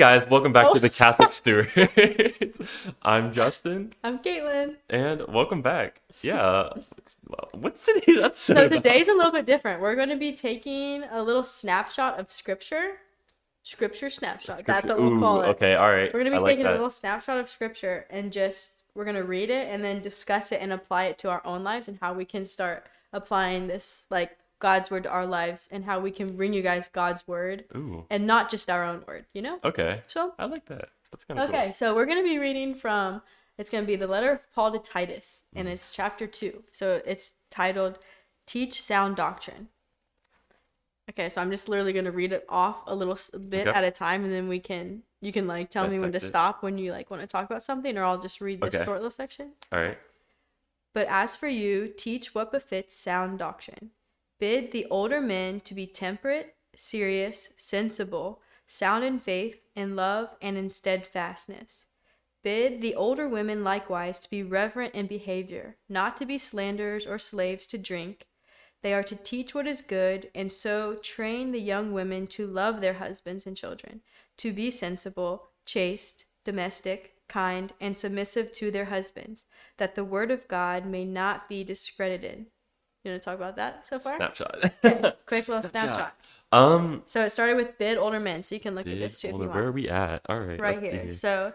guys, welcome back Oh. to the oh. Catholic Stewards. I'm Justin, I'm Caitlin. and welcome back. Yeah, what's today's episode? So about? today's a little bit different. We're going to be taking a little snapshot of scripture. Scripture snapshot. That's what we'll call it. Okay, all right. We're going to I be like taking a little snapshot of scripture and just we're going to read it and then discuss it and apply it to our own lives and how we can start applying this like God's word to our lives and how we can bring you guys God's word Ooh, and not just our own word, you know? okay. So, I like that. That's kind of okay, so we're going to be reading from it's going to be the letter of Paul to Titus and Mm. it's chapter 2. So it's titled Teach Sound Doctrine. Okay, so I'm just literally going to read it off a little bit Okay. at a time and then we can you can like tell me when to it. stop when you like want to talk about something or I'll just read the Okay. short little section. All right. But as for you, teach what befits sound doctrine. Bid the older men to be temperate, serious, sensible, sound in faith, in love, and in steadfastness. Bid the older women likewise to be reverent in behavior, not to be slanderers or slaves to drink. They are to teach what is good, and so train the young women to love their husbands and children, to be sensible, chaste, domestic, kind, and submissive to their husbands, that the word of God may not be discredited. You want to talk about that so far? Snapshot. Okay, quick little snapshot. um, So it started with bid older men, so you can look at this too if older- where are we at? All right. Right let's see here. So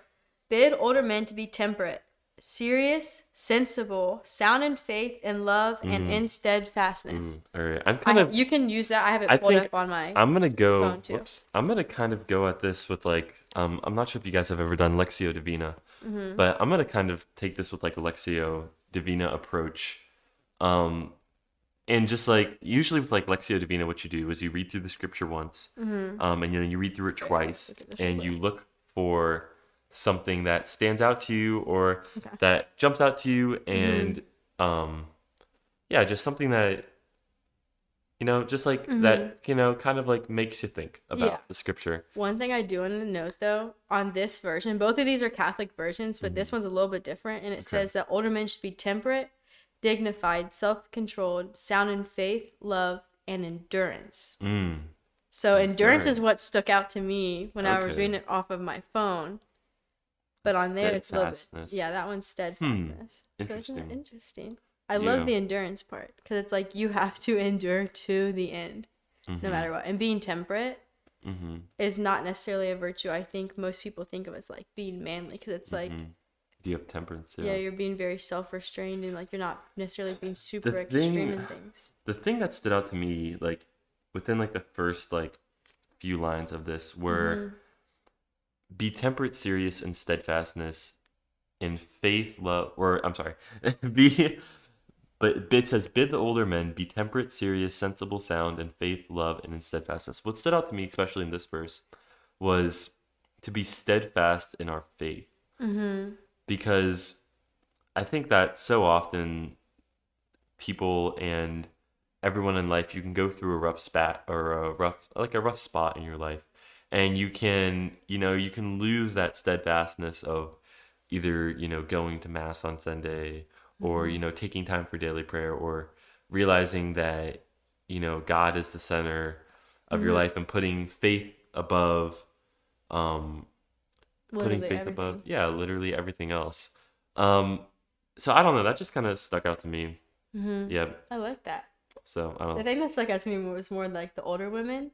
bid older men to be temperate, serious, sensible, sound in faith, in love, and in steadfastness. Mm, all right. I'm kind I, of. you can use that. I have it I pulled up on my. I'm gonna go. phone, too. Whoops. I'm gonna kind of go at this with like. Um, I'm not sure if you guys have ever done Lectio Divina, Mm-hmm. but I'm gonna kind of take this with like a Lectio Divina approach. Um, and just like usually with like Lectio Divina, what you do is you read through the scripture once, um, and then you read through it twice, Mm-hmm. look at this real and you look for something that stands out to you or Okay. Mm-hmm. that jumps out to you, and um, yeah, just something that you know, just like that, you know, kind of like makes you think about Mm-hmm. Yeah. the scripture. One thing I do want to note though, on this version, both of these are Catholic versions, but Mm-hmm. this one's a little bit different, and it says that older men should be temperate, dignified, self-controlled, sound in faith, love, and endurance. Mm. So endurance is what stuck out to me when I was reading it off of my phone. But on there, it's a little bit. Yeah, that one's steadfastness. So isn't that Interesting. interesting? I Yeah. love the endurance part because it's like you have to endure to the end, no matter what. And being temperate Mm-hmm. is not necessarily a virtue. I think most people think of as like being manly because it's like, Mm-hmm. Do you have temperance? yeah. you're being very self restrained and like you're not necessarily being super thing- extreme in things. the thing that stood out to me like within like the first like few lines of this were Mm-hmm. be temperate serious and steadfastness in faith love or i'm sorry be but bid says bid the older men be temperate serious sensible sound in faith love and in steadfastness what stood out to me especially in this verse was to be steadfast in our faith Mm-hmm. Because I think that so often people and everyone in life you can go through a rough spat or a rough like a rough spot in your life and you can you know you can lose that steadfastness of either you know going to mass on Sunday or you know taking time for daily prayer or realizing that you know God is the center of your life and putting faith above um Literally faith everything. above yeah literally everything else um so i don't know that just kind of stuck out to me Mm-hmm. yeah I like that. so i The don't thing that stuck out to me was more like the older women.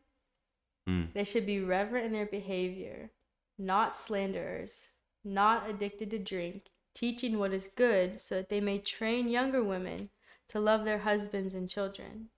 Mm. They should be reverent in their behavior, not slanderers, not addicted to drink, teaching what is good, so that they may train younger women to love their husbands and children.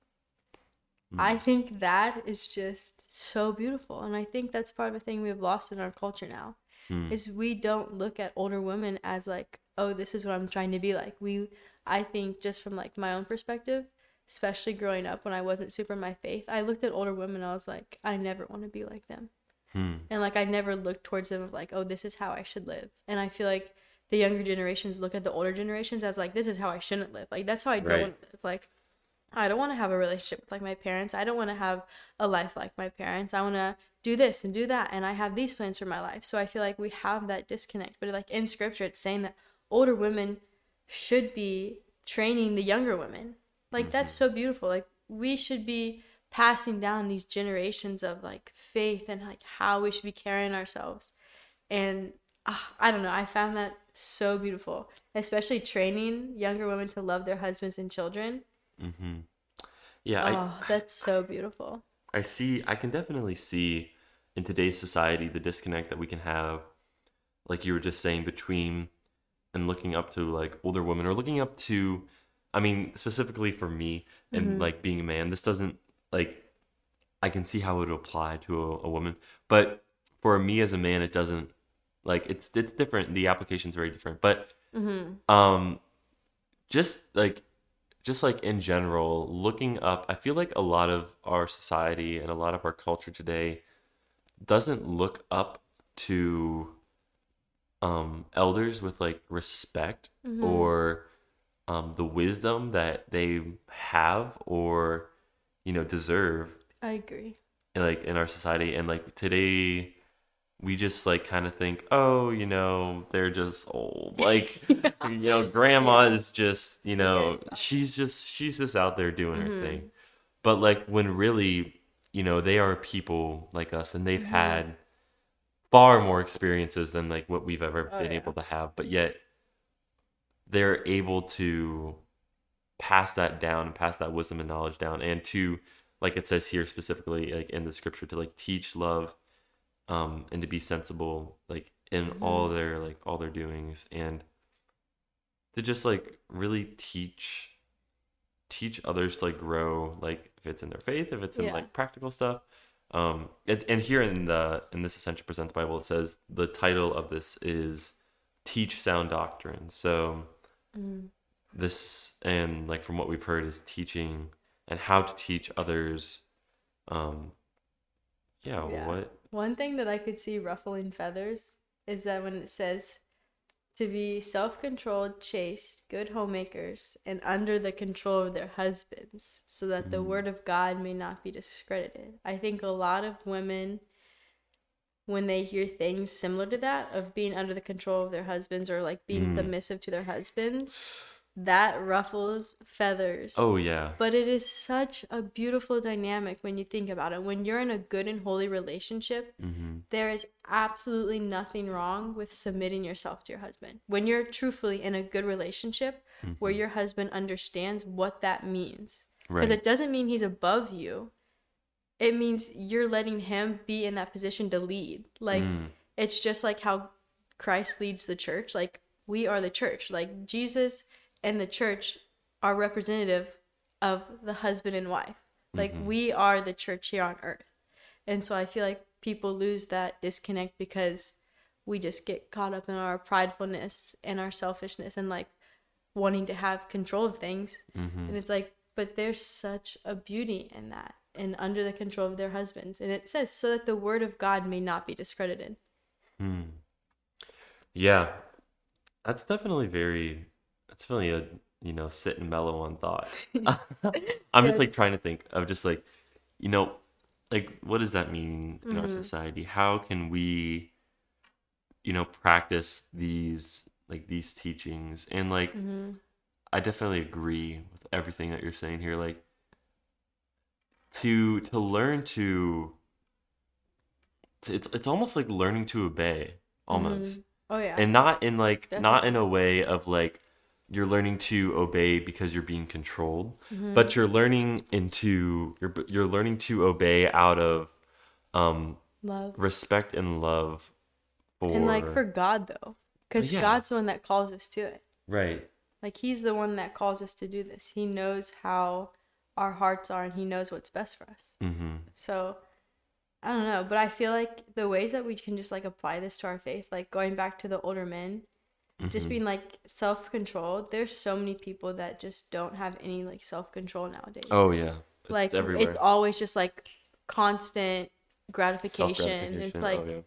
Mm. I think that is just so beautiful, and I think that's part of a thing we've lost in our culture now. Mm. Is we don't look at older women as like, oh, this is what I'm trying to be like. We, I think, just from like my own perspective, especially growing up when I wasn't super in my faith, I looked at older women. and I was like, I never want to be like them, Hmm. and like I never looked towards them of like, oh, this is how I should live. And I feel like the younger generations look at the older generations as like, this is how I shouldn't live. Like that's how I don't Right. want to live. Like I don't want to have a relationship with like my parents. I don't want to have a life like my parents. I want to do this and do that and I have these plans for my life. So I feel like we have that disconnect. But like in scripture it's saying that older women should be training the younger women. Like that's so beautiful. Like we should be passing down these generations of like faith and like how we should be carrying ourselves. And uh, I don't know, I found that so beautiful, especially training younger women to love their husbands and children. Mm-hmm. Yeah, I, Oh, that's so beautiful. I see. I can definitely see in today's society the disconnect that we can have, like you were just saying, between and looking up to like older women or looking up to, I mean, specifically for me and Mhm. like being a man, this doesn't like, I can see how it would apply to a, a woman, but for me as a man, it doesn't. Like it's it's different. The application's very different, but hmm um just like just like in general looking up i feel like a lot of our society and a lot of our culture today doesn't look up to um elders with like respect Mhm. or um the wisdom that they have or you know deserve I agree. like in our society and like today we just like kind of think oh you know they're just old like you know grandma is just you know she's just she's just out there doing her Mhm. thing but like when really you know they are people like us and they've Mhm. had far more experiences than like what we've ever Oh, been yeah. able to have but yet they're able to pass that down and pass that wisdom and knowledge down and to like it says here specifically like in the scripture to like teach love um and to be sensible like in all their like all their doings and to just like really teach teach others to like grow like if it's in their faith if it's in Yeah. like practical stuff um it's and here in the in this essential present bible it says the title of this is teach sound doctrine so Mm. this and like from what we've heard is teaching and how to teach others um yeah, Yeah. what One thing that I could see ruffling feathers is that when it says to be self controlled, chaste, good homemakers, and under the control of their husbands, so that the Mm. word of God may not be discredited. I think a lot of women, when they hear things similar to that, of being under the control of their husbands or like being Mm. submissive to their husbands, that ruffles feathers. oh yeah But it is such a beautiful dynamic when you think about it. When you're in a good and holy relationship, mm-hmm. there is absolutely nothing wrong with submitting yourself to your husband. When you're truthfully in a good relationship where Mhm. your husband understands what that means. Because right it doesn't mean he's above you. It means you're letting him be in that position to lead. Like Mm. it's just like how Christ leads the church. Like we are the church. Like Jesus and the church are representative of the husband and wife. Like Mhm. we are the church here on earth. And so I feel like people lose that disconnect because we just get caught up in our pridefulness and our selfishness and like wanting to have control of things. Mhm. And it's like, but there's such a beauty in that and under the control of their husbands. And it says, so that the word of God may not be discredited. Hmm. Yeah, that's definitely very. That's definitely a you know sit and mellow on thought. I'm just like trying to think of just like, you know, like what does that mean in our Mhm. society? How can we, you know, practice these like these teachings? And like, hmm I definitely agree with everything that you're saying here. Like, to to learn to, to it's it's almost like learning to obey almost Oh, yeah. and not in like not in a way of like you're learning to obey because you're being controlled Mhm. but you're learning into you're you're learning to obey out of um love. respect and love for And like for God, though. Because Yeah. God's the one that calls us to it. right Like He's the one that calls us to do this. He knows how our hearts are and He knows what's best for us. mm-hmm So I don't know, but I feel like the ways that we can just like apply this to our faith, like going back to the older men, just Mhm. being like self controlled. There's so many people that just don't have any like self control nowadays. oh yeah it's like everywhere it's always just like constant gratification. It's like oh, yeah.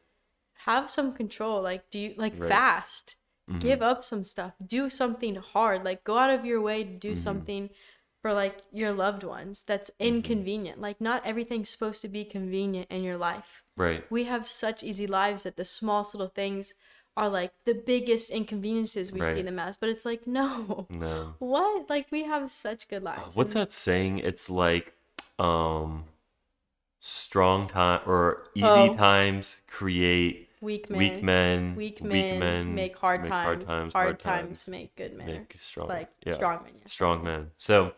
have some control. Like do you like Right. fast? Mhm. Give up some stuff. Do something hard. Like go out of your way to do Mhm. something for like your loved ones that's Mm-hmm. inconvenient. Like not everything's supposed to be convenient in your life. right We have such easy lives that the smallest little things are like the biggest inconveniences we see Right. them as. But it's like no. no What? Like we have such good Oh, lives. what's that saying it's like um strong time or easy Oh. times create Weak men. weak men. Weak men, make hard times. Hard, times, make good men. make strong. like yeah, strong men. Yeah. strong men. So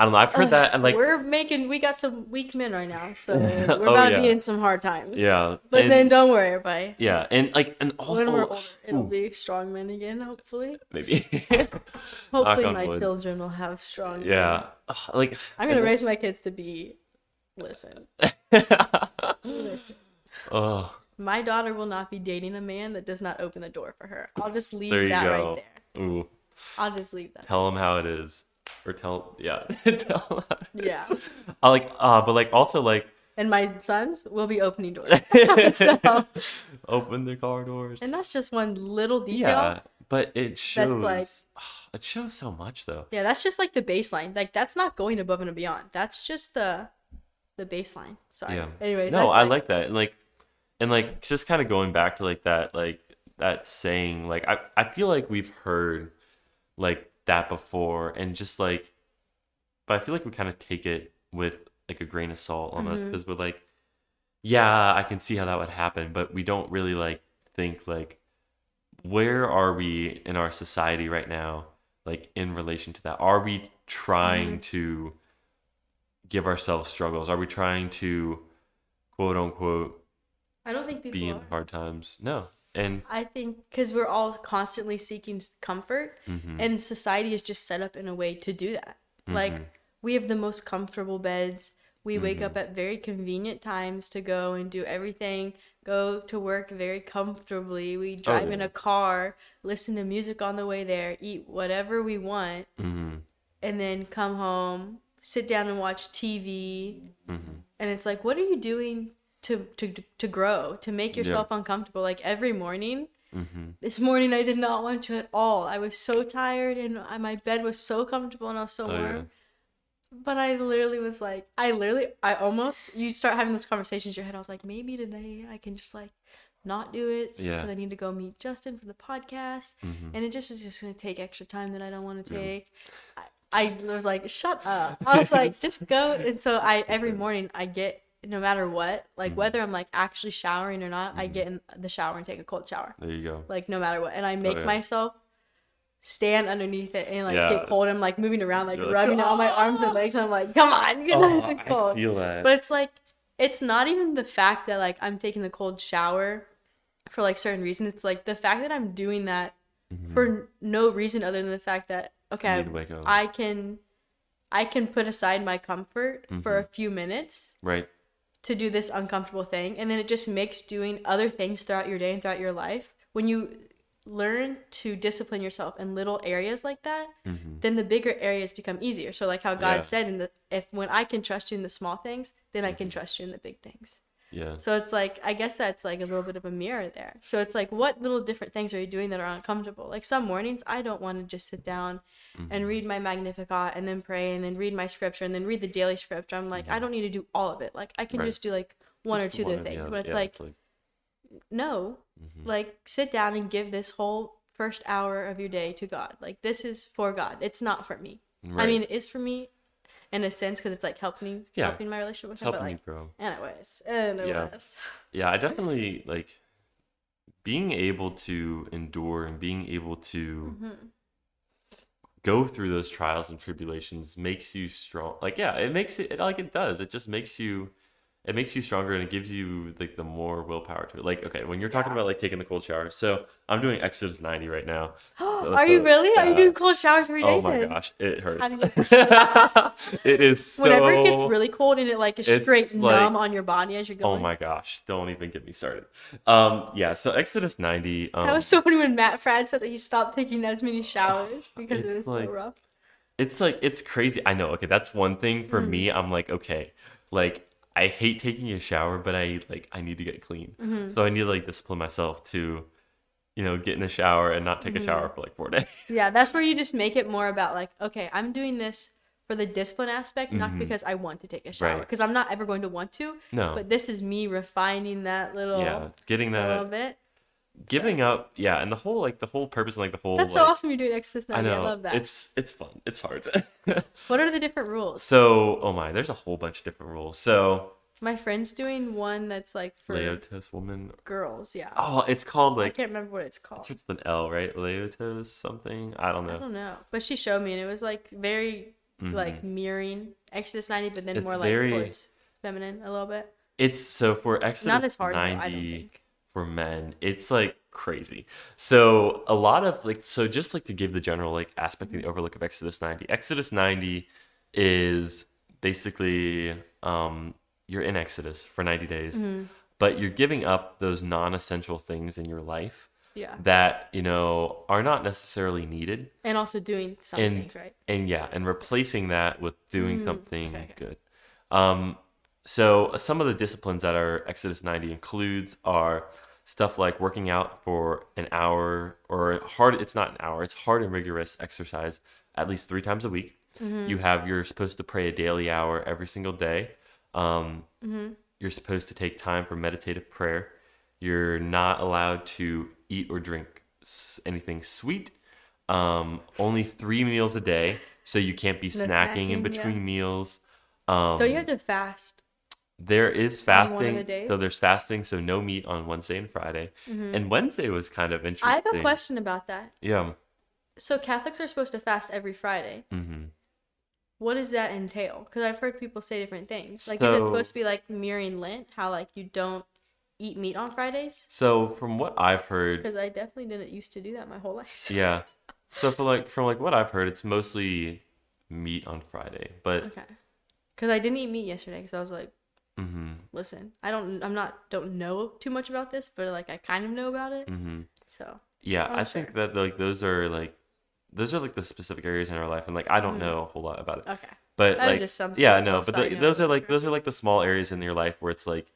I don't know. I've heard uh, that and like we're making we got some weak men right now, so we're Oh, about to be in some hard times. yeah, But and- then don't worry, everybody. yeah, and like and also when we're older, it'll ooh, be strong men again. Hopefully, maybe. hopefully my wood. children will have strong. men. yeah, Ugh, like I'm gonna raise my kids to be. Listen, listen. oh, My daughter will not be dating a man that does not open the door for her. I'll just leave that go. right there. ooh, I'll just leave that. tell them how it is, or tell yeah, tell 'em how it Yeah. I like uh, but like also like And my sons will be opening doors. so, open the car doors. and that's just one little detail. Yeah, but it shows. like- it shows so much though. Yeah, that's just like the baseline. Like that's not going above and beyond. That's just the the baseline. Sorry. Yeah. Anyways, no, I like that, and like, and like, just kind of going back to like that, like that saying, like I, I feel like we've heard like that before, and just like, but I feel like we kind of take it with like a grain of salt almost, because we're like, yeah, I can see how that would happen, but we don't really like think like, where are we in our society right now, like in relation to that? Are we trying Mm-hmm. to give ourselves struggles? Are we trying to quote unquote I don't think people be in are. hard times? No. And I think because we're all constantly seeking comfort, mhm, and society is just set up in a way to do that. Like Mhm. we have the most comfortable beds. We wake Mm-hmm. up at very convenient times to go and do everything. Go to work very comfortably. We drive in Oh, yeah. a car, listen to music on the way there, eat whatever we want, mhm, and then come home, sit down and watch TV. mhm. And it's like, what are you doing to to to grow, to make Yeah. yourself uncomfortable? Like every morning, Mhm. this morning I did not want to at all. I was so tired and I, my bed was so comfortable and I was so Oh, warm. yeah. But I literally was like, I literally, I almost, you start having those conversations in your head. I was like, maybe today I can just like not do it because Yeah. I need to go meet Justin for the podcast. Mhm. And it just is just going to take extra time that I don't want to Yeah. take. I, I was like, shut up. I was like, just go. And so I, every morning I get, no matter what, like Mhm. whether I'm like actually showering or not, I Mhm. get in the shower and take a cold shower There you go. like no matter what. And I make Oh, yeah. myself stand underneath it and like Yeah. get cold. I'm like moving around, like You're like, rubbing it on my arms and legs. And I'm like, come on, get Oh, nice and I cold. feel that. But it's like, it's not even the fact that like I'm taking the cold shower for like certain reason. It's like the fact that I'm doing that Mhm. for no reason other than the fact that okay, need to wake up. I can, I can put aside my comfort for a few minutes right. To do this uncomfortable thing and then it just makes doing other things throughout your day and throughout your life when you learn to discipline yourself in little areas like that hmm then the bigger areas become easier so like how god Yeah. said in the if when i can trust you in the small things then i can Mm-hmm. trust you in the big things Yeah. so it's like i guess that's like a little bit of a mirror there so it's like what little different things are you doing that are uncomfortable like some mornings i don't want to just sit down and Mhm. read my magnificat and then pray and then read my scripture and then read the daily scripture i'm like i don't need to do all of it like i can Mm-hmm. Right. just do like one Just or two one of the things other. but it's Yeah, like like no mhm. like sit down and give this whole first hour of your day to god like this is for god it's not for me i mean it is for me in a sense because it's like helping Yeah. helping my relationship with it's him but helping like you grow. anyways anyways Yeah, I definitely like being able to endure and being able to Mhm. go through those trials and tribulations makes you strong. Like, yeah, it makes it like it does. It just makes you it makes you stronger and it gives you like the more willpower to it. Like, okay, when you're talking Yeah. about like taking the cold shower, so I'm doing Exodus 90 right now. are you so- really are you doing cold showers every day Oh my then? gosh, it hurts. it is so. Whenever it gets really cold and it like is straight like- numb on your body as you're going. Oh my gosh, don't even get me started. Um, yeah, so Exodus 90. Um, That was so funny when Matt Fradd said that he stopped taking as many showers because it was like- so rough. it's like it's crazy. I know. Okay, that's one thing for Mm. me. I'm like, okay, like I hate taking a shower, but I like I need to get clean. Mhm. So I need to like discipline myself to, you know, get in the shower and not take Mm-hmm. a shower for like four days. Yeah, that's where you just make it more about like, okay, I'm doing this for the discipline aspect, not Mhm. because I want to take a shower, Right. because I'm not ever going to want to. no. But this is me refining that little, yeah, getting that little bit. Giving up. Yeah, and the whole like the whole purpose and like the whole. That's so like, awesome. You're doing Exodus I 90. I, know. love that. It's it's fun. It's hard. What are the different rules? So, oh my, there's a whole bunch of different rules. So, My friend's doing one that's like for Laotos woman. girls. Yeah. Oh, it's called like I can't remember what it's called. it's with an L, right? Laotos something. I don't know I don't know, but she showed me, and it was like very like mirroring Exodus 90, but then Mm-hmm. It's more like very- feminine a little bit. It's so for Exodus Not as hard though, I don't 90 think. For men, it's like crazy. So a lot of like so just like to give the general like aspect of the overlook of Exodus 90. Exodus 90 is basically um you're in Exodus for 90 days, Mm-hmm. but you're giving up those non-essential things in your life Yeah, that, you know, are not necessarily needed. and also doing some and things right. and yeah, and replacing that with doing something okay, okay. good. Um, so some of the disciplines that our Exodus 90 includes are stuff like working out for an hour or hard. It's not an hour. It's hard and rigorous exercise at least three times a week. You have you're supposed to pray a daily hour every single day. Um, You're supposed to take time for meditative prayer. You're not allowed to eat or drink anything sweet. Um, only three meals a day, so you can't be No snacking in snacking, yeah. between meals. Um, Don't you have to fast? There is on one of fasting, so there's fasting, so no meat on Wednesday and Friday. And Wednesday was kind of interesting. Mm-hmm. I have a question about that. Yeah. So Catholics are supposed to fast every Friday. hmm What does that entail? Because I've heard people say different things. Like, is it supposed to be like mirroring Lent, how like you don't eat meat on Fridays? So from what I've heard, Because I definitely didn't used to do that my whole life. yeah. So for like from like what I've heard, it's mostly meat on Friday, but Okay. Because I didn't eat meat yesterday because I was like, hmm listen, I don't, I'm not, don't know too much about this, but like I kind of know about it. mm-hmm. So Yeah, I think that like those are like those are like the specific areas in our life, and like I don't know a whole lot about it, okay. but That like just something yeah, no, but the, those are like those are like the small areas in your life where it's like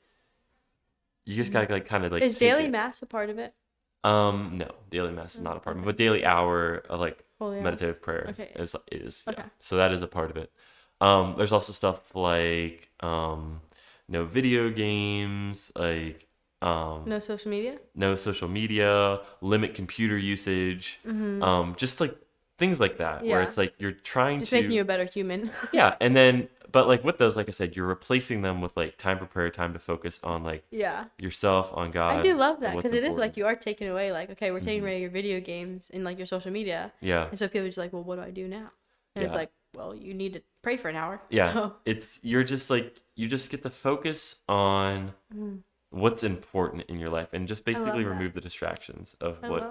you just gotta like kind of like Is daily it. mass a part of it? Um, no, daily mass is not a part of it, but daily hour of like Holy hour. meditative prayer Okay. is is yeah. Okay. So that is a part of it. Um, there's also stuff like um, no video games, like um, No social media. no social media, limit computer usage, um, just like things like that, where Mm-hmm. It's like you're trying Just to making you a better human. yeah, and then but like with those, like I said, you're replacing them with like time for prayer, time to focus on like yeah. yourself, on God. I do love that because it is like you are taking away like okay we're Mm-hmm. taking away your video games and like your social media yeah, and so people are just like well what do I do now and it's like well you need to pray for an hour yeah. So, It's you're just like you just get to focus on what's important in your life and just Mm. basically remove the distractions of I what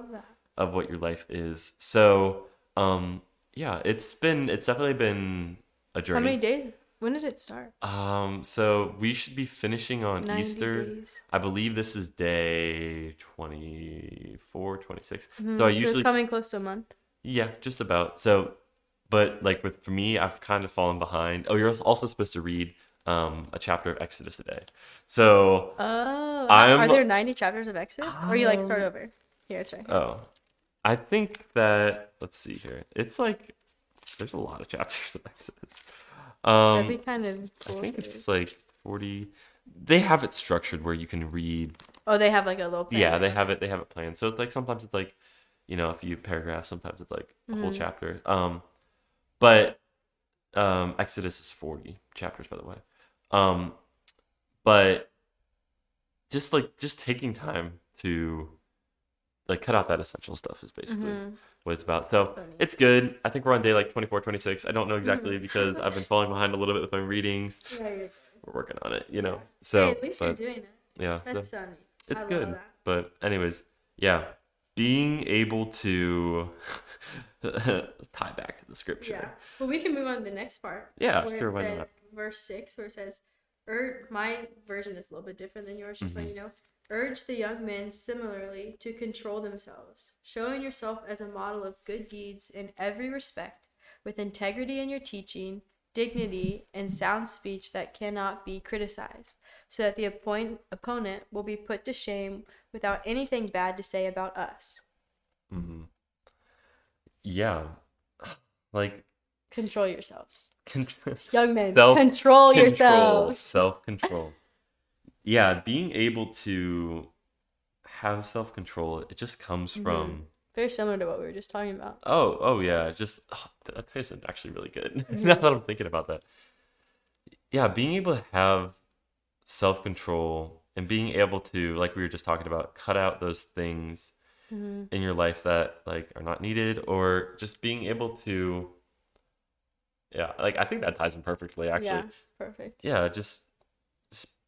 of what your life is. So, um, yeah, it's been it's definitely been a journey. how many days when did it start Um, so we should be finishing on Easter. days. I believe this is day 24, 26. So I usually, coming close to a month yeah, just about. So, but like with for me, I've kind of fallen behind. Oh, you're also supposed to read um a chapter of Exodus a day. So, oh I'm- are there 90 chapters of Exodus or you like start Um, over here it's right here. oh, I think that let's see here. It's like there's a lot of chapters of Exodus. Um, that'd be kind of I think to it's like 40. They have it structured where you can read oh they have like a little yeah they have it they have it planned so it's like sometimes it's like you know a few paragraphs sometimes it's like a whole Mhm. chapter um but um exodus is 40 chapters by the way. Um but just like just taking time to like cut out that essential stuff is basically Mhm. what it's about. So it's good. I think we're on day like 24 26 i don't know Mm-hmm. exactly because i've been falling behind a little bit with my readings. Yeah, we're working on it you know. So hey, at least but you're doing it. yeah that's so it's I good. but anyways yeah being able to tie back to the scripture Yeah. Well, we can move on to the next part. Yeah, where sure, It says? Verse six, where it says, "Urge." My version is a little bit different than yours. Just Mm-hmm. so you know, urge the young men similarly to control themselves, showing yourself as a model of good deeds in every respect, with integrity in your teaching, dignity, and sound speech that cannot be criticized, so that the appoint- opponent will be put to shame without anything bad to say about us. hmm yeah like Control yourselves, con- young men. Self- control control yourselves. self-control yeah being able to have self-control it just comes Mm-hmm. from Very similar to what we were just talking about. Oh, oh yeah, just oh, that tastes actually really good. Mm-hmm. now that I'm thinking about that, yeah, being able to have self control and being able to, like we were just talking about, cut out those things Mhm. in your life that like are not needed, or just being able to, yeah, like I think that ties in perfectly. Actually, Yeah, perfect. yeah, just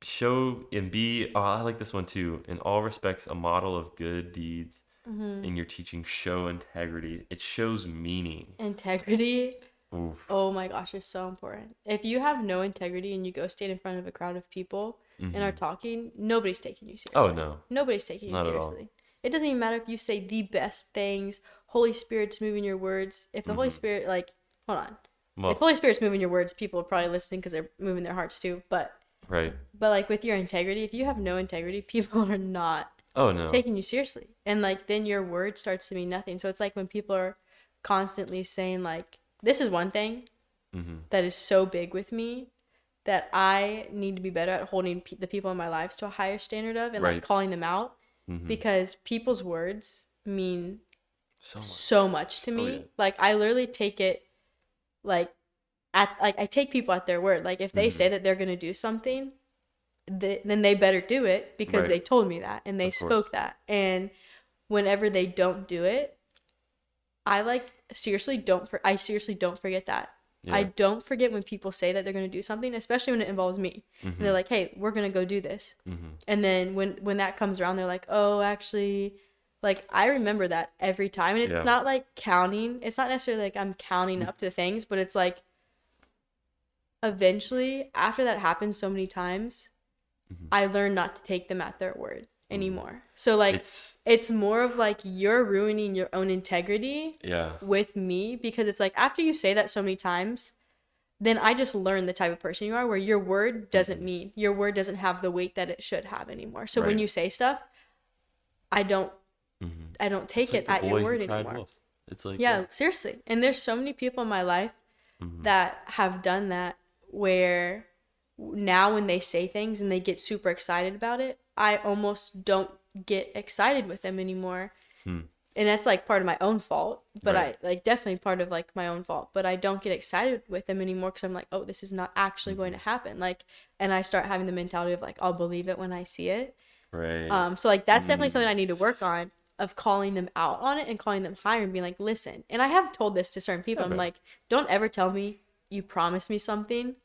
show and be. Oh, I like this one too. In all respects, a model of good deeds. hmm In your teaching, show integrity. It shows meaning. Integrity. Oof. Oh my gosh, it's so important. If you have no integrity and you go stand in front of a crowd of people and are Mhm. talking, nobody's taking you seriously. Oh no. Nobody's taking you Not seriously. It doesn't even matter if you say the best things. Holy Spirit's moving your words. If the Holy Mhm. Spirit, like, hold on. Well, if Holy Spirit's moving your words, people are probably listening because they're moving their hearts too. But, right. but like with your integrity, if you have no integrity, people are not Oh no. taking you seriously and like then your word starts to mean nothing so it's like when people are constantly saying like this is one thing hmm that is so big with me that i need to be better at holding pe- the people in my lives to a higher standard of and Right. like calling them out hmm because people's words mean so much. so much to Oh, me yeah. like i literally take it like at like i take people at their word like if they Mhm. say that they're going to do something th- then they better do it because Right. they told me that and they Of course. spoke that and whenever they don't do it i like seriously don't for i seriously don't forget that i don't forget when people say that they're going to do something especially when it involves me. And they're like hey we're going to go do this. Mhm. and then when when that comes around they're like oh actually like i remember that every time. And it's Yeah. not like counting it's not necessarily like i'm counting up to things but it's like eventually after that happens so many times Mhm. i learn not to take them at their word anymore. So like it's, it's more of like you're ruining your own integrity yeah. with me because it's like after you say that so many times then i just learn the type of person you are where your word doesn't mean your word doesn't have the weight that it should have anymore. So when you say stuff i don't hmm i don't take It's it at your word anymore. wolf. It's like yeah seriously. And there's so many people in my life Mhm. that have done that where now when they say things and they get super excited about it i almost don't get excited with them anymore Hmm. and that's like part of my own fault but Right. i like definitely part of like my own fault but i don't get excited with them anymore because i'm like oh this is not actually going to Mm-hmm. happen like and i start having the mentality of like i'll believe it when i see it Right. um so like that's definitely Mm. something i need to work on of calling them out on it and calling them higher and being like listen and i have told this to certain people i'm like don't ever tell me you promised me something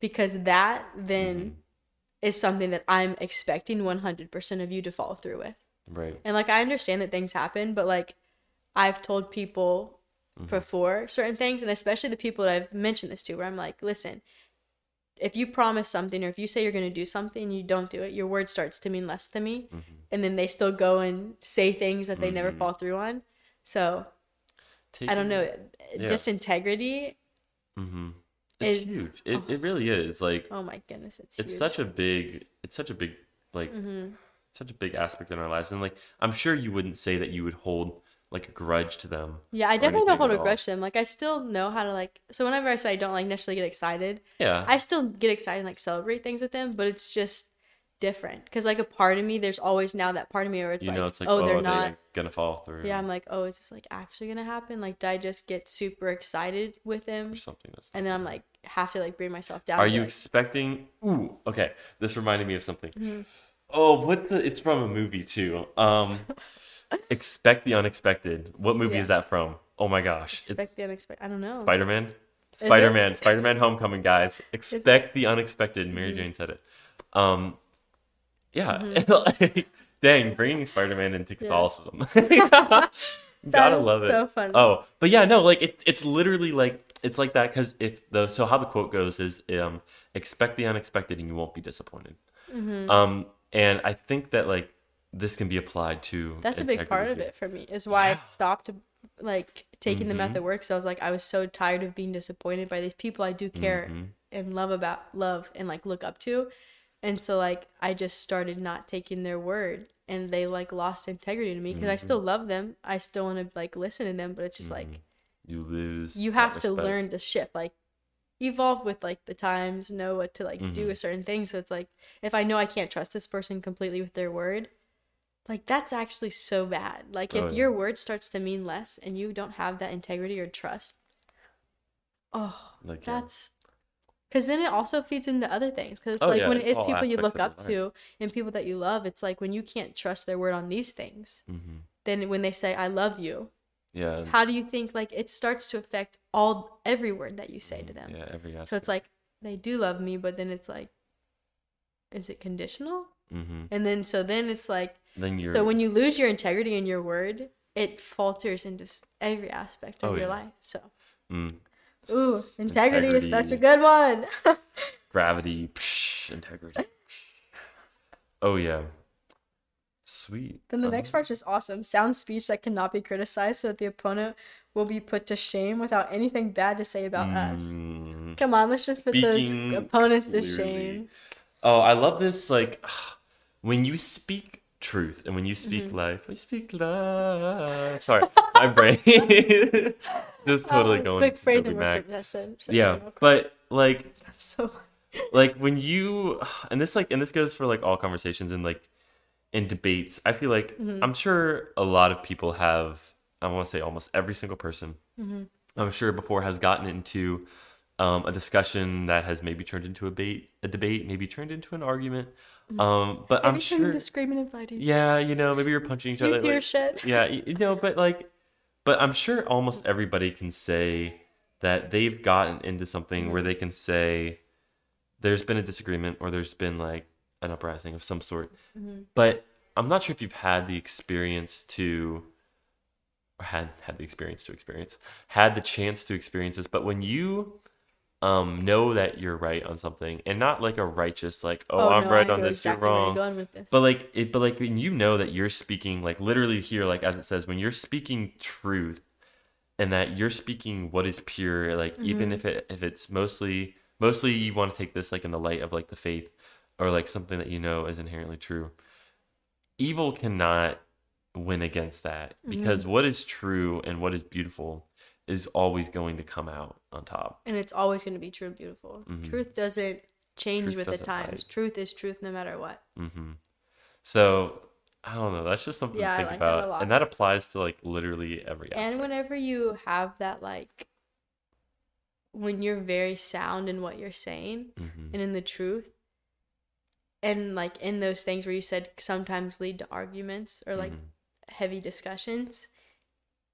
because that then Mhm. Is something that i'm expecting 100% of you to follow through with right. and like I understand that things happen, but like I've told people Mhm. before certain things, and especially the people that I've mentioned this to, where I'm like, listen, if you promise something or if you say you're gonna do something and you don't do it, your word starts to mean less to me. Mhm. And then they still go and say things that they never Mhm. follow through on. So I don't know. Just integrity. It's It- huge. It, oh. it really is. Like Oh my goodness, it's it's huge. such a big. It's such a big like hmm such a big aspect in our lives, and like I'm sure you wouldn't say that you would hold like a grudge to them. Yeah, I definitely don't hold a grudge to them. Like I still know how to like. So whenever I say I don't like necessarily get excited, Yeah. I still get excited and like celebrate things with them, but it's just different because like a part of me, there's always now that part of me where it's you like, know, it's like oh, oh, they're are not. they gonna fall through? Yeah, I'm like, oh, is this like actually gonna happen? Like, did I just get super excited with them, or something that's. and then I'm like, have to like bring myself down. Are you like, expecting? Ooh, okay. This reminded me of something. Mhm. Oh, what's the? It's from a movie too. Um, expect the unexpected. What movie Yeah. is that from? Oh my gosh, it's expect the unexpected? I don't know. Spider Man. Spider Man. Spider Man Homecoming, guys. Expect the unexpected. Mary Mhm. Jane said it. Um, yeah. Mm-hmm. Dang, bringing Spider Man into Catholicism. Gotta love it. So funny. Oh, but yeah, no, like it, it's literally like it's like that because if the so how the quote goes is um expect the unexpected and you won't be disappointed. Mhm. Um, and I think that like this can be applied to That's a big part of it for me. Is why I stopped like taking them at Mhm. their word. So I was like, I was so tired of being disappointed by these people I do care Mhm. and love about love and like look up to and so like i just started not taking their word and they like lost integrity to me because i Mhm. still love them i still want to like listen to them but it's just like you lose. you have to learn to shift like evolve with like the times know what to like do Mhm. with certain things so it's like if i know i can't trust this person completely with their word like that's actually so bad like if Oh, yeah. your word starts to mean less and you don't have that integrity or trust oh Like that's Because then it also feeds into other things. Because it's Oh, like yeah, when it's people you look up to and people that you love, it's like when you can't trust their word on these things, hmm then when they say, I love you, Yeah. how do you think like it starts to affect all every word that you say to them? Yeah, every aspect. So it's like they do love me, but then it's like, is it conditional? hmm And then so then it's like Then you're. so when you lose your integrity in your word, it falters into every aspect of Oh, your yeah. life. So Mm. ooh, S- integrity, is such a good one. Gravity. psh, integrity. oh yeah. Sweet. then the Um, next part's just awesome. Sound speech that cannot be criticized, so that the opponent will be put to shame without anything bad to say about us. mm, Come on, let's just put those opponents to shame. Oh, I love this. Like, when you speak truth and when you speak Mm-hmm. life, I speak life. Sorry, my brain just totally Oh, going. quick phrase and worship lesson. Yeah, but like, so like when you and this like and this goes for like all conversations and like in debates. I feel like Mm-hmm. I'm sure a lot of people have. I want to say almost every single person. Mm-hmm. I'm sure before has gotten into um, a discussion that has maybe turned into a debate, a debate, maybe turned into an argument. Um, but I'm Mm-hmm. maybe turn sure, into screaming and fighting. yeah, you know, maybe you're punching each you other. tear like- shed? yeah, you know, but like, but I'm sure almost everybody can say that they've gotten into something Mm-hmm. where they can say there's been a disagreement or there's been like an uprising of some sort. Mm-hmm. But I'm not sure if you've had the experience to or had had the experience to experience had the chance to experience this but when you um know that you're right on something and not like a righteous like oh, I'm no, right I on this exactly you're wrong with this. but like it, but like when you know that you're speaking like literally here, like as it says, when you're speaking truth, and that you're speaking what is pure, like even if it if it's mostly mostly you want to take this like in the light of like the faith or like something that you know is inherently true. Evil cannot win against that because what is true and what is beautiful is always going to come out on top. and it's always going to be true and beautiful. Truth doesn't change Truth with the doesn't times. hide. Truth is truth no matter what. hmm So I don't know. That's just something Yeah, to think like that about, lot. and that applies to like literally every. Aspect. And whenever you have that, like, when you're very sound in what you're saying Mhm. and in the truth, and like in those things where you said sometimes lead to arguments or like Mhm. heavy discussions,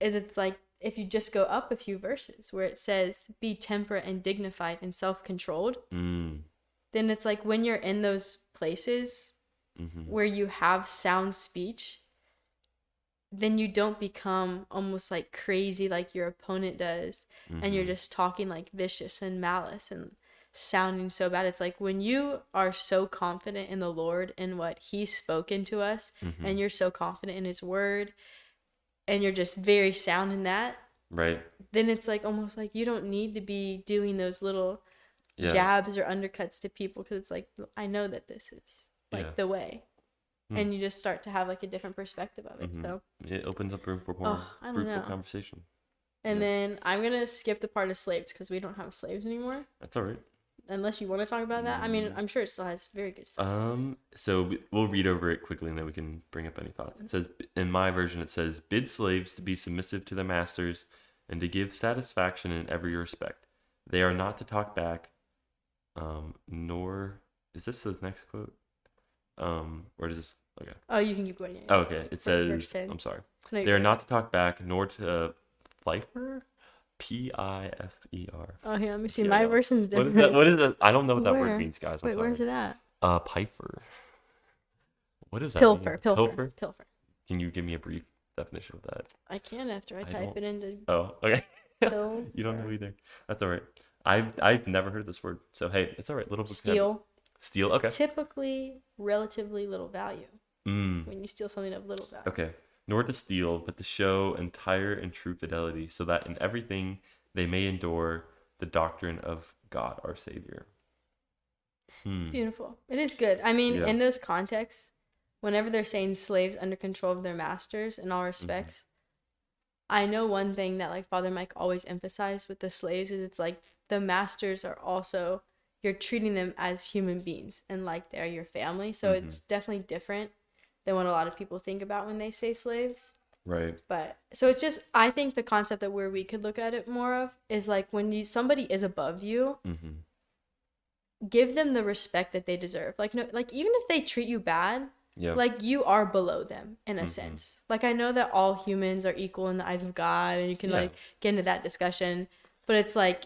and it's like if you just go up a few verses where it says, be temperate and dignified and self controlled, Mm, then it's like when you're in those places mhm. where you have sound speech, then you don't become almost like crazy like your opponent does, and you're Mhm. just talking like vicious and malice and sounding so bad. It's like when you are so confident in the Lord and what He's spoken to us, Mhm. and you're so confident in His Word, and you're just very sound in that, right. then it's like almost like you don't need to be doing those little Yeah. jabs or undercuts to people because it's like I know that this is like Yeah. the way, Hmm. and you just start to have like a different perspective of it. Mhm. So, It opens up room for more Oh, I don't fruitful know. conversation. and Yeah. then I'm gonna skip the part of slaves because we don't have slaves anymore. That's all right. Unless you want to talk about that, I mean, I'm sure it still has very good stuff. Um. So we- we'll read over it quickly, and then we can bring up any thoughts. It says in my version, it says, "Bid slaves to be submissive to their masters, and to give satisfaction in every respect. They are not to talk back, um, nor is this the next quote? Um, or does this? Okay. oh, you can keep going. Yeah, Oh, okay. It says, I'm sorry. No, They you're not to talk back, nor to Pifer, P I F E R. Oh, here, let me see. Yeah, My no. version's What different. is that? What is that? I don't know what that Where? word means, guys. I'm Wait, where's it at? Uh, Pifer. What is that? Pilfer, mean? pilfer, pilfer, Can you give me a brief definition of that? I can after I I type don't- it into Oh, okay. you don't know either. That's all right. I've I've never heard this word, so hey, it's all right. Little Steal. Steal. Okay. Typically, relatively little value. Mm, When you steal something of little value. okay. Nor to steal, but to show entire and true fidelity, so that in everything they may endure the doctrine of God our Savior. Hmm. Beautiful. It is good. I mean, Yeah. in those contexts, whenever they're saying slaves under control of their masters in all Mm-hmm. respects, I know one thing that like Father Mike always emphasized with the slaves is it's like the masters are also you're treating them as human beings and like they're your family. So Mhm. it's definitely different than what a lot of people think about when they say slaves. Right. But so it's just I think the concept that where we could look at it more of is like when you somebody is above you, Mm-hmm. give them the respect that they deserve. Like no like even if they treat you bad, Yeah. like you are below them in a Mhm. sense. Like I know that all humans are equal in the eyes of God and you can Yeah. like get into that discussion, but it's like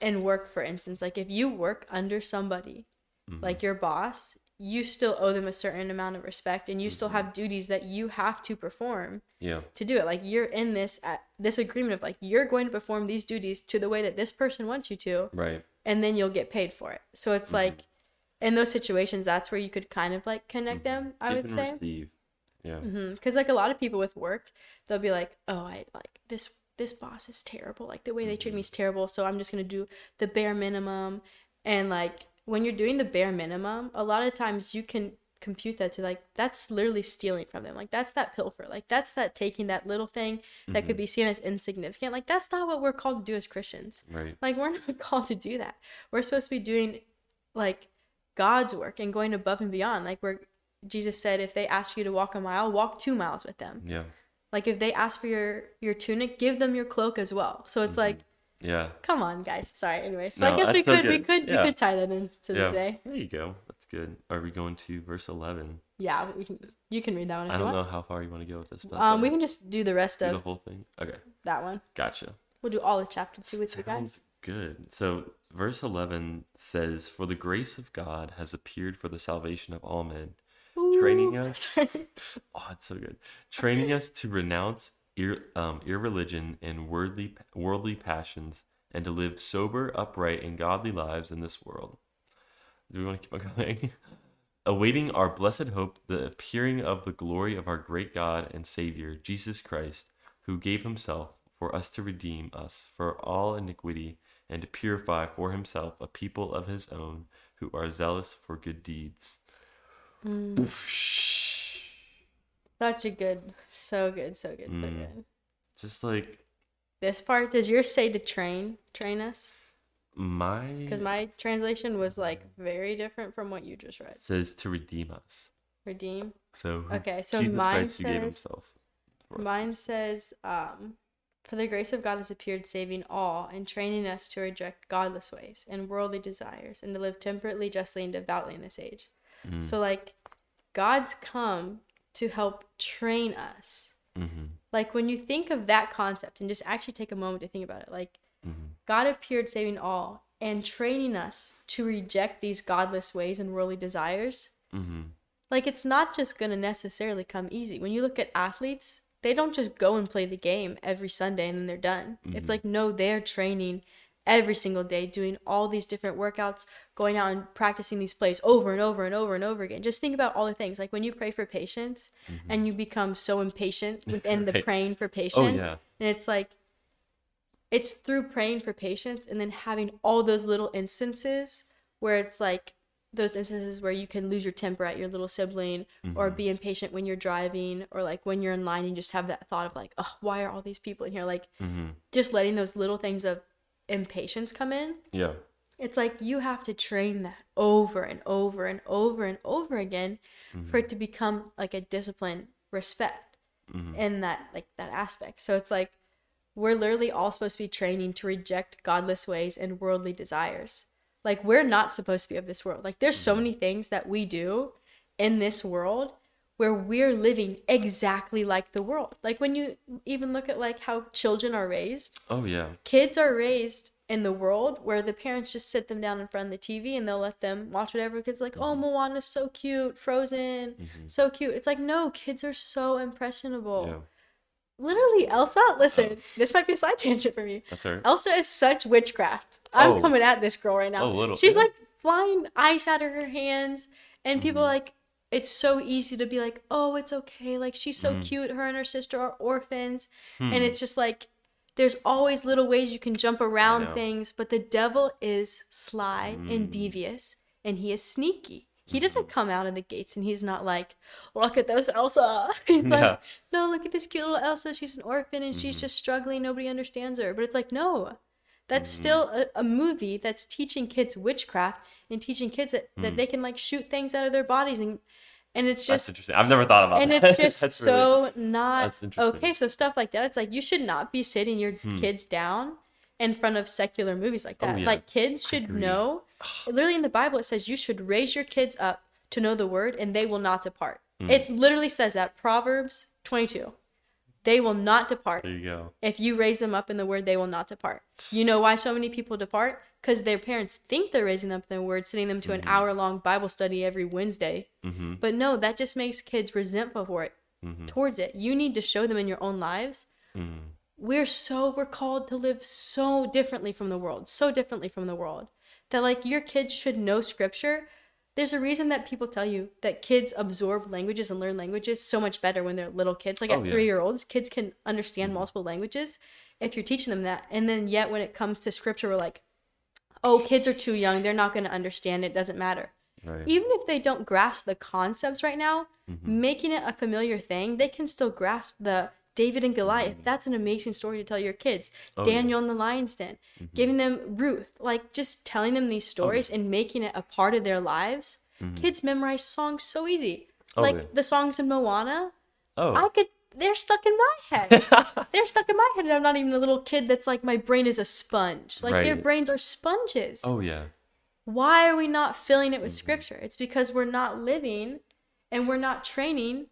in work for instance, like if you work under somebody, Mhm. like your boss, you still owe them a certain amount of respect and you still Mhm. have duties that you have to perform yeah. to do it. Like you're in this at this agreement of like you're going to perform these duties to the way that this person wants you to, Right. and then you'll get paid for it. So it's Mhm. like in those situations, that's where you could kind of like connect Mhm. them. I Give would say. receive. Yeah. Because like a lot of people with work, they'll be like, "Oh, I like this. This boss is terrible. Like the way they treat me is terrible. So I'm just gonna do the bare minimum." And like when you're doing the bare minimum, a lot of times you can compute that to like that's literally stealing from them. Like that's that pilfer. Like that's that taking that little thing that could Mhm. be seen as insignificant. Like that's not what we're called to do as Christians. Right. Like we're not called to do that. We're supposed to be doing like God's work and going above and beyond. Like where Jesus said, if they ask you to walk a mile, walk two miles with them. Yeah. Like if they ask for your your tunic, give them your cloak as well. So it's Mhm. like, Yeah. come on, guys. Sorry. Anyway, so I guess we that's so could we could Yeah. we could tie that into Yeah. the day. There you go. That's good. Are we going to verse eleven? Yeah, we can. You can read that one if I don't know how far you want to go with this. But Um, we can just do the rest do the whole thing. Okay. that one. Gotcha. We'll do all of chapter two with you guys. Good. So, verse 11 says, For the grace of God has appeared for the salvation of all men, training us- Oh, it's so good. Training us to renounce ir- um, irreligion and worldly, worldly passions and to live sober, upright, and godly lives in this world. Do we want to keep on going? Awaiting our blessed hope, the appearing of the glory of our great God and Savior, Jesus Christ, who gave himself for us to redeem us for all iniquity and to purify for himself a people of his own who are zealous for good deeds. Mm. Such a good, so good, so good, so Mm. good. Just like This part, does yours say to train, train us? my Because my translation was like very different from what you just read. says to redeem us. Redeem. So who- Okay, so Jesus mine Christ who gave says himself. for us. mine says, um, for the grace of God has appeared, saving all and training us to reject godless ways and worldly desires, and to live temperately, justly, and devoutly in this age. Mm, So like, God's come to help train us. mhm, Like when you think of that concept and just actually take a moment to think about it, like mhm, God appeared saving all and training us to reject these godless ways and worldly desires. mhm. Like it's not just going to necessarily come easy. When you look at athletes, they don't just go and play the game every Sunday and then they're done. It's Mhm. like no, they're training every single day, doing all these different workouts, going out and practicing these plays over and over and over and over again. Just think about all the things. Like when you pray for patience Mhm. and you become so impatient within the praying for Oh patience. yeah. And it's like, it's through praying for patience and then having all those little instances where it's like those instances where you can lose your temper at your little sibling or Mhm. be impatient when you're driving or like when you're in line you just have that thought of like oh why are all these people in here like Mhm. just letting those little things of impatience come in Yeah. it's like you have to train that over and over and over and over again for Mhm. it to become like a discipline respect Mhm. in that like that aspect. So it's like we're literally all supposed to be training to reject godless ways and worldly desires. Like we're not supposed to be of this world. Like there's so many things that we do in this world where we're living exactly like the world. Like when you even look at like how children are raised, Oh yeah. kids are raised in the world where the parents just sit them down in front of the TV and they'll let them watch whatever kids like, oh Mhm. Moana's so cute, Frozen, Mhm. so cute. It's like no, kids are so impressionable. Yeah. Literally, Elsa. Listen, this might be a side tangent for me. That's her. Elsa is such witchcraft. I'm Oh. coming at this girl right now. Oh, little. She's like flying ice out of her hands, and people Mhm. are like, it's so easy to be like, oh, it's okay. Like she's so Mhm. cute. Her and her sister are orphans, Hmm. and it's just like. There's always little ways you can jump around things, but the devil is sly and Mm. devious, and he is sneaky. He Mhm. doesn't come out of the gates and he's not like, look at this Elsa. He's like, no, look at this cute little Elsa. She's an orphan and she's Mhm. just struggling. Nobody understands her. But it's like, no, that's Mhm. still a, a movie that's teaching kids witchcraft and teaching kids that, that Mm. they can like shoot things out of their bodies and and it's That's just interesting. I've never thought about and that. it's just That's really- so not that's interesting. okay. So stuff like that, it's like you should not be sitting your Hmm. kids down in front of secular movies like Oh, that. yeah. Like kids should know literally in the Bible it says you should raise your kids up to know the word and they will not depart. It literally says that Proverbs 22. They will not depart. There you go. If you raise them up in the word, they will not depart. You know why so many people depart? Because their parents think they're raising them in the word, sending them to an hour long Bible study every Wednesday. Mm-hmm. But no, that just makes kids resentful for it Mm-hmm. towards it. You need to show them in your own lives. Mm-hmm. We're so we're called to live so differently from the world, so differently from the world. That like your kids should know scripture. There's a reason that people tell you that kids absorb languages and learn languages so much better when they're little kids. Like Oh, at yeah. three year olds, kids can understand Mhm. multiple languages if you're teaching them that. And then yet when it comes to scripture, we're like, oh, kids are too young. They're not going to understand. It doesn't matter Right. even if they don't grasp the concepts right now, Mhm. making it a familiar thing, they can still grasp the David and Goliath. That's an amazing story to tell your kids. Oh, yeah. Daniel in the lion's den, giving them Ruth, like just telling them these stories and making it a part of their lives. Mhm. Kids memorize songs so easy. Oh, like yeah. the songs in Moana, Oh. I could. They're stuck in my head. they're stuck in my head, and I'm not even a little kid that's like my brain is a sponge. Like their brains are sponges oh yeah. why are we not filling it with Mhm. scripture it's because we're not living and we're not training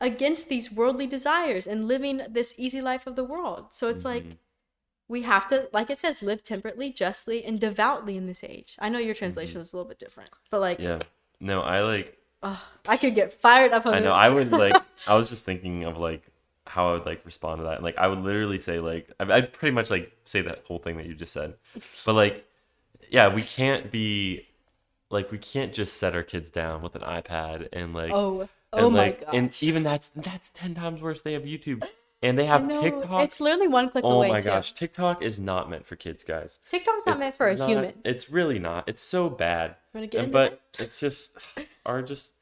against these worldly desires and living this easy life of the world so it's like Mhm. we have to like it says live temperately justly and devoutly in this age i know your translation is a little bit different but like Mm-hmm. Yeah. No, I like. ugh, i could get fired up on I know. I would like. I was just thinking of like how I would like respond to that, and like I would literally say like I- I'd pretty much like say that whole thing that you just said, but like, yeah, we can't be like we can't just set our kids down with an iPad and like oh oh and my like gosh and even that's that's ten times worse. They have YouTube and they have. TikTok. it's literally one click oh away Oh my too gosh, TikTok is not meant for kids, guys. tiktok's not meant for a not- human It's really not. It's so bad. Want to get And- but it? it's just our just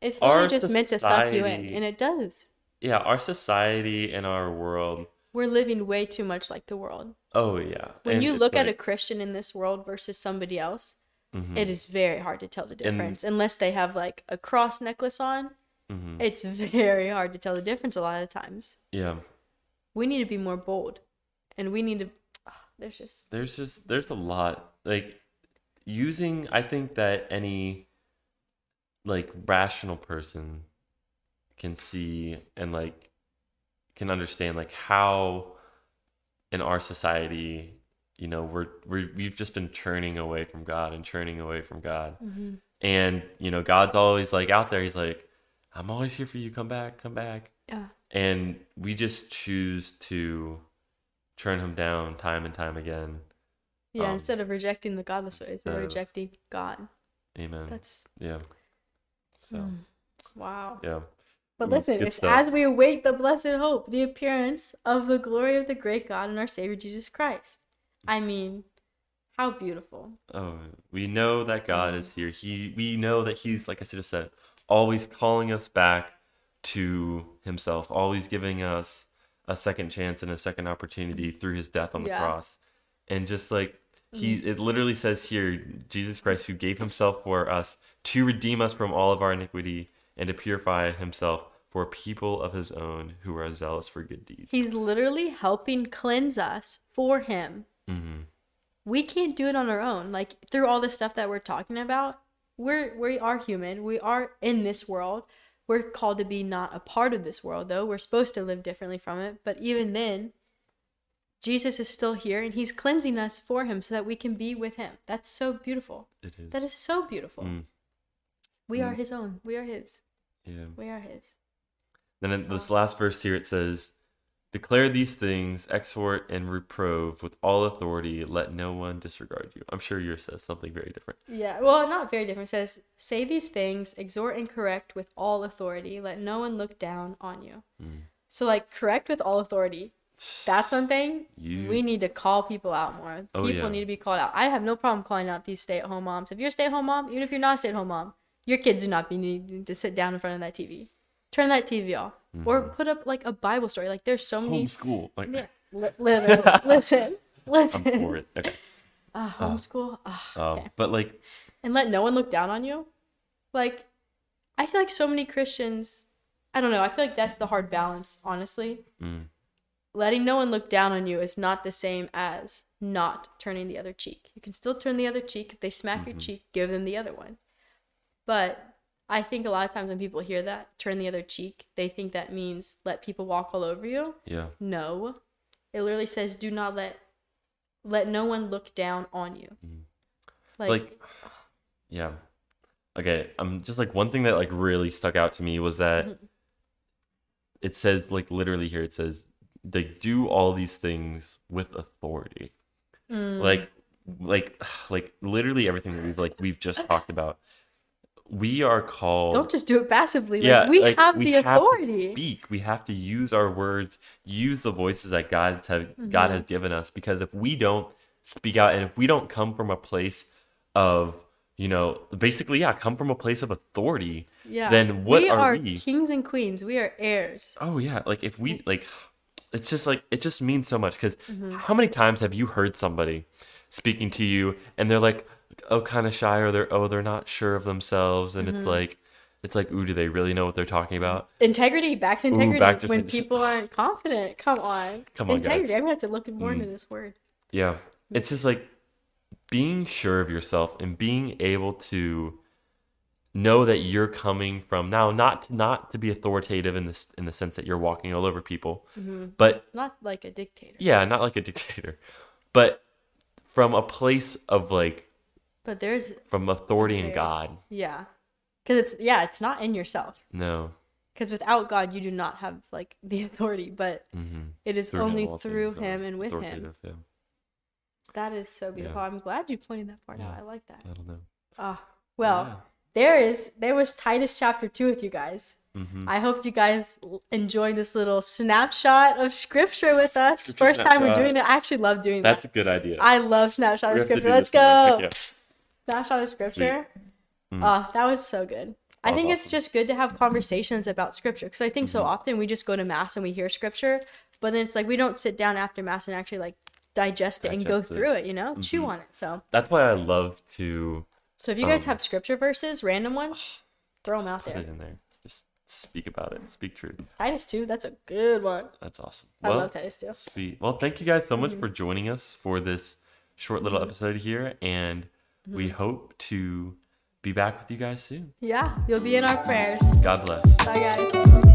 it's literally just meant to suck you in and it does yeah our society and our world. we're living way too much like the world Oh yeah. when And you it's look at a Christian in this world versus somebody else, Mhm, it is very hard to tell the And- difference unless they have like a cross necklace on. mhm, It's very hard to tell the difference a lot of the times. yeah. We need to be more bold, and we need to. ah, There's just There's just there's a lot like using. I think that any like rational person can see and like can understand like how in our society you know we're, we're we've just been churning away from god and churning away from god. And you know god's always like out there. He's like i'm always here for you. Come back. Come back. Yeah. and we just choose to turn him down time and time again. Yeah, Um, instead of rejecting the godless ways, we're instead of- rejecting God. amen. That's yeah. So mm, wow. yeah. But Mm, listen, it's as we await the blessed hope, the appearance of the glory of the great God and our Savior Jesus Christ. I mean, how beautiful. oh we know that god is here he we know that he's like i just said always calling us back to himself always giving us a second chance and a second opportunity through his death on the Yeah. Mm-hmm. cross and just like he it literally says here jesus christ who gave himself for us to redeem us from all of our iniquity and to purify himself for a people of his own who are zealous for good deeds He's literally helping cleanse us for Him. Hmm We can't do it on our own. Like through all the stuff that we're talking about, we're we are human. We are in this world. We're called to be not a part of this world, though. We're supposed to live differently from it. But even then, Jesus is still here, and He's cleansing us for Him, so that we can be with Him. That's so beautiful. it is That is so beautiful. Mm. We are Mm. His own. We are His. yeah We are His. Then in this last verse here it says, Declare these things, exhort and reprove with all authority, let no one disregard you. I'm sure yours says something very different. Yeah, well, not very different. It says, Say these things, exhort and correct with all authority. Let no one look down on you. Mm. So, like, correct with all authority. That's one thing. Use- We need to call people out more. Oh, people yeah. need to be called out. I have no problem calling out these stay at home moms. If you're a stay at home mom, even if you're not a stay at home mom, your kids do not be needing to sit down in front of that TV. Turn that TV off. Or put up, like, a Bible story. Like, there's so many. homeschool. Like, Yeah, li- literally. listen. listen. I'm for it. Okay. Uh, homeschool. Ah, Um, okay. But like, and let no one look down on you. Like, I feel like so many Christians, I don't know, I feel like that's the hard balance, honestly. mm, letting no one look down on you is not the same as not turning the other cheek. You can still turn the other cheek. If they smack your Mhm. cheek, give them the other one. But I think a lot of times when people hear that, turn the other cheek, they think that means let people walk all over you. Yeah. No. It literally says do not let let no one look down on you. Mhm. Like, like yeah okay i'm just like one thing that like really stuck out to me was that Mhm. it says like literally here it says they do all these things with authority mm, like like like literally everything that we've like we've just talked about we are called don't just do it passively. Like yeah we like, have we the have to authority. speak we have to use our words use the voices that god have god Mhm. has given us because if we don't speak out and if we don't come from a place of you know basically yeah come from a place of authority Yeah. then what we are are we? kings and queens. We are heirs. oh yeah like if we like it's just like it just means so much because Mhm. how many times have you heard somebody speaking to you and they're like oh kind of shy or they're oh they're not sure of themselves and Mhm. it's like it's like ooh do they really know what they're talking about Integrity, back to Ooh, integrity. back to when people aren't confident, come on. Come on, integrity. guys. I'm gonna have to look more into Mm. this word. Yeah. It's just like being sure of yourself and being able to know that you're coming from now not not to be authoritative in this in the sense that you're walking all over people, hmm but Not like a dictator, yeah, not like a dictator, but from a place of like but there's from authority in God. yeah, because it's yeah, it's not in yourself. No. Because without God, you do not have like the authority, but Mm-hmm. it is only through Him and with Him. Yeah. That is so beautiful. I'm glad you pointed that part out. I like that. I don't know. Ah, well, there is there was Titus chapter two with you guys. hmm I hope you guys enjoyed this little snapshot of scripture with us. Scripture First time we're doing it. I actually love doing that. That's a good idea. I love snapshot We of scripture. Let's go. Snapshot of scripture. Mm. Oh, that was so good. I think it's just good to have conversations about scripture because I think so Mhm. often we just go to mass and we hear scripture, but then it's like we don't sit down after mass and actually like digest it and go it. through it, you know, chew Mhm. on it. So, That's why I love to so if you guys Um, have scripture verses, random ones, throw them out there. in there. Just speak about it. Speak truth. Titus two, that's a good one. That's awesome. I Well, love Titus two. sweet. Well, thank you guys so much Mhm. for joining us for this short little Mhm. episode here, and we Mhm. hope to be back with you guys soon. Yeah, you'll be in our prayers. God bless. Bye, guys.